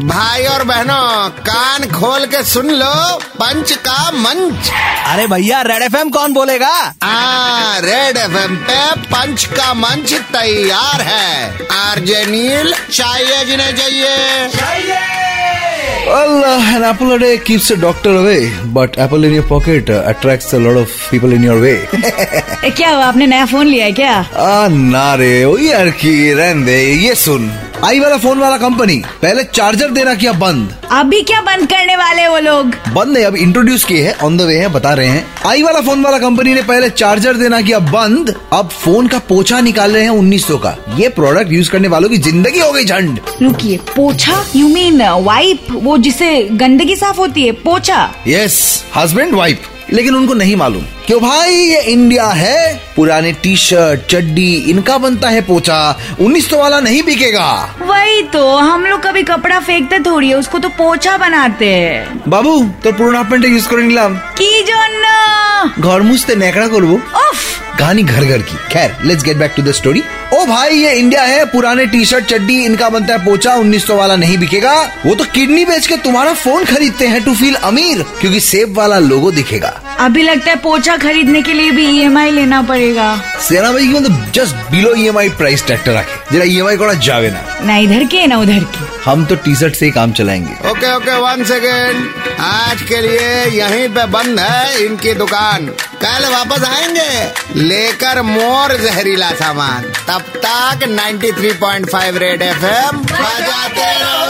भाई और बहनों कान खोल के सुन लो पंच का मंच। अरे भैया रेड एफएम कौन बोलेगा? आ, रेड एफएम पे पंच का मंच तैयार है। आरजे नील चाहिए जिन्हें चाहिए। Well, uh, an apple a day keeps a doctor away, but apple in your pocket uh, attracts a lot of people in your way. ए, क्या हुआ? आपने नया फ़ोन लिया है क्या? आ, ना रे ओ यार की रहने दे ये सुन। आई वाला फ़ोन वाला कंपनी पहले चार्जर देना किया बंद? अभी क्या बंद करने वाले वो लोग? बंद है अब इंट्रोड्यूस किए हैं ऑन द वे है बता रहे हैं। आई वाला फ़ोन वाला कंपनी ने पहले चार्जर देना किया बंद? अब फ़ोन का पोछा निकाल रहे हैं उन्नीस सौ का। ये प्रोडक्ट यूज़ करने वालों की ज़िंदगी हो गई झंड। रुकिए पोछा? यू मीन वाइप वो जिसे गंदगी साफ़ होती है पोछा? यस हस्बैंड वाइफ लेकिन उनको नहीं मालूम क्यों भाई ये इंडिया है पुराने टी शर्ट चड्डी इनका बनता है पोछा उन्नीस तो वाला नहीं बिकेगा वही तो हम लोग कभी कपड़ा फेंकते थोड़ी है उसको तो पोछा बनाते हैं বাবু তোর পুরোনো হাফ প্যান্টটা ইউজ করে নিলাম কি জন্য ঘর মুছতে ন্যাকড়া করবো उफ कहानी घर घर की। खैर let's get back to the story ओ भाई, ये इंडिया है, पुराने टी शर्ट चड्डी, इनका बनता है पोचा, उन्नीस सौ वाला नहीं बिकेगा। वो तो किडनी बेच के तुम्हारा फ़ोन खरीदते हैं टू फील अमीर, क्योंकि सेब वाला लोगो दिखेगा। अभी लगता है पोछा खरीदने के लिए भी ईएमआई लेना पड़ेगा। सेना भाई मतलब just below EMI price tractor रखे। जरा ईएमआई कोड़ा जावे ना। ना इधर के ना उधर के। हम तो टी शर्ट ऐसी काम चलाएँगे। ओके ओके वन सेकेंड आज के लिए यहीं पे बंद है इनकी दुकान। कल वापस आएँगे। लेकर मोर जहरीला सामान। तब तक 93.5 रेड एफ़ एम बजाते रहो।